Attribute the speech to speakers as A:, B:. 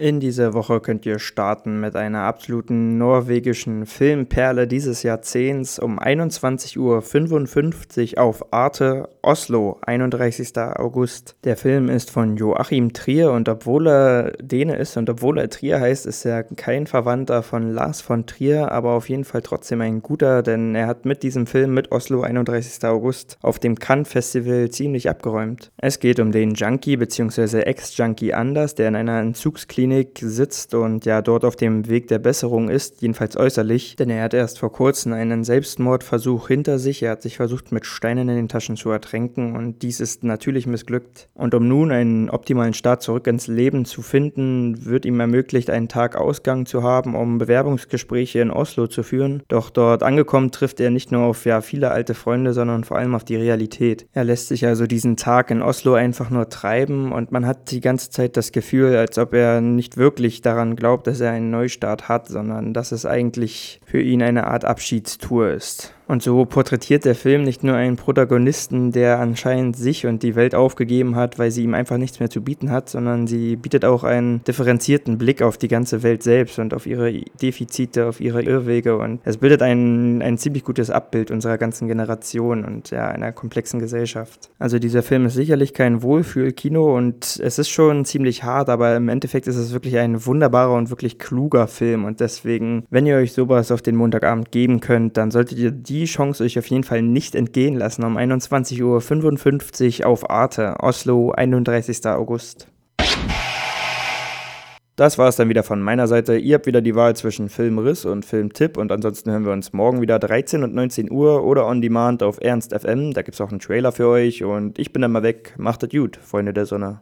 A: In dieser Woche könnt ihr starten mit einer absoluten norwegischen Filmperle dieses Jahrzehnts um 21.55 Uhr auf Arte Oslo, 31. August. Der Film ist von Joachim Trier und obwohl er Däne ist und obwohl er Trier heißt, ist er kein Verwandter von Lars von Trier, aber auf jeden Fall trotzdem ein guter, denn er hat mit diesem Film mit Oslo, 31. August, auf dem Cannes Festival ziemlich abgeräumt. Es geht um den Junkie bzw. Ex-Junkie Anders, der in einer Entzugsklinik Klinik sitzt und ja dort auf dem Weg der Besserung ist, jedenfalls äußerlich, denn er hat erst vor kurzem einen Selbstmordversuch hinter sich. Er hat sich versucht, mit Steinen in den Taschen zu ertränken und dies ist natürlich missglückt. Und um nun einen optimalen Start zurück ins Leben zu finden, wird ihm ermöglicht, einen Tag Ausgang zu haben, um Bewerbungsgespräche in Oslo zu führen. Doch dort angekommen trifft er nicht nur auf ja viele alte Freunde, sondern vor allem auf die Realität. Er lässt sich also diesen Tag in Oslo einfach nur treiben und man hat die ganze Zeit das Gefühl, als ob er nicht wirklich daran glaubt, dass er einen Neustart hat, sondern dass es eigentlich für ihn eine Art Abschiedstour ist. Und so porträtiert der Film nicht nur einen Protagonisten, der anscheinend sich und die Welt aufgegeben hat, weil sie ihm einfach nichts mehr zu bieten hat, sondern sie bietet auch einen differenzierten Blick auf die ganze Welt selbst und auf ihre Defizite, auf ihre Irrwege. Und es bildet ein, ein ziemlich gutes Abbild unserer ganzen Generation und ja, einer komplexen Gesellschaft. Also dieser Film ist sicherlich kein Wohlfühlkino und es ist schon ziemlich hart, aber im Endeffekt ist es wirklich ein wunderbarer und wirklich kluger Film. Und deswegen, wenn ihr euch sowas auf den Montagabend geben könnt, dann solltet ihr die die Chance euch auf jeden Fall nicht entgehen lassen. Um 21.55 Uhr auf Arte, Oslo, 31. August. Das war es dann wieder von meiner Seite. Ihr habt wieder die Wahl zwischen Filmriss und Filmtipp und ansonsten hören wir uns morgen wieder 13 und 19 Uhr oder on demand auf Ernst FM. Da gibt es auch einen Trailer für euch und ich bin dann mal weg. Macht es gut, Freunde der Sonne.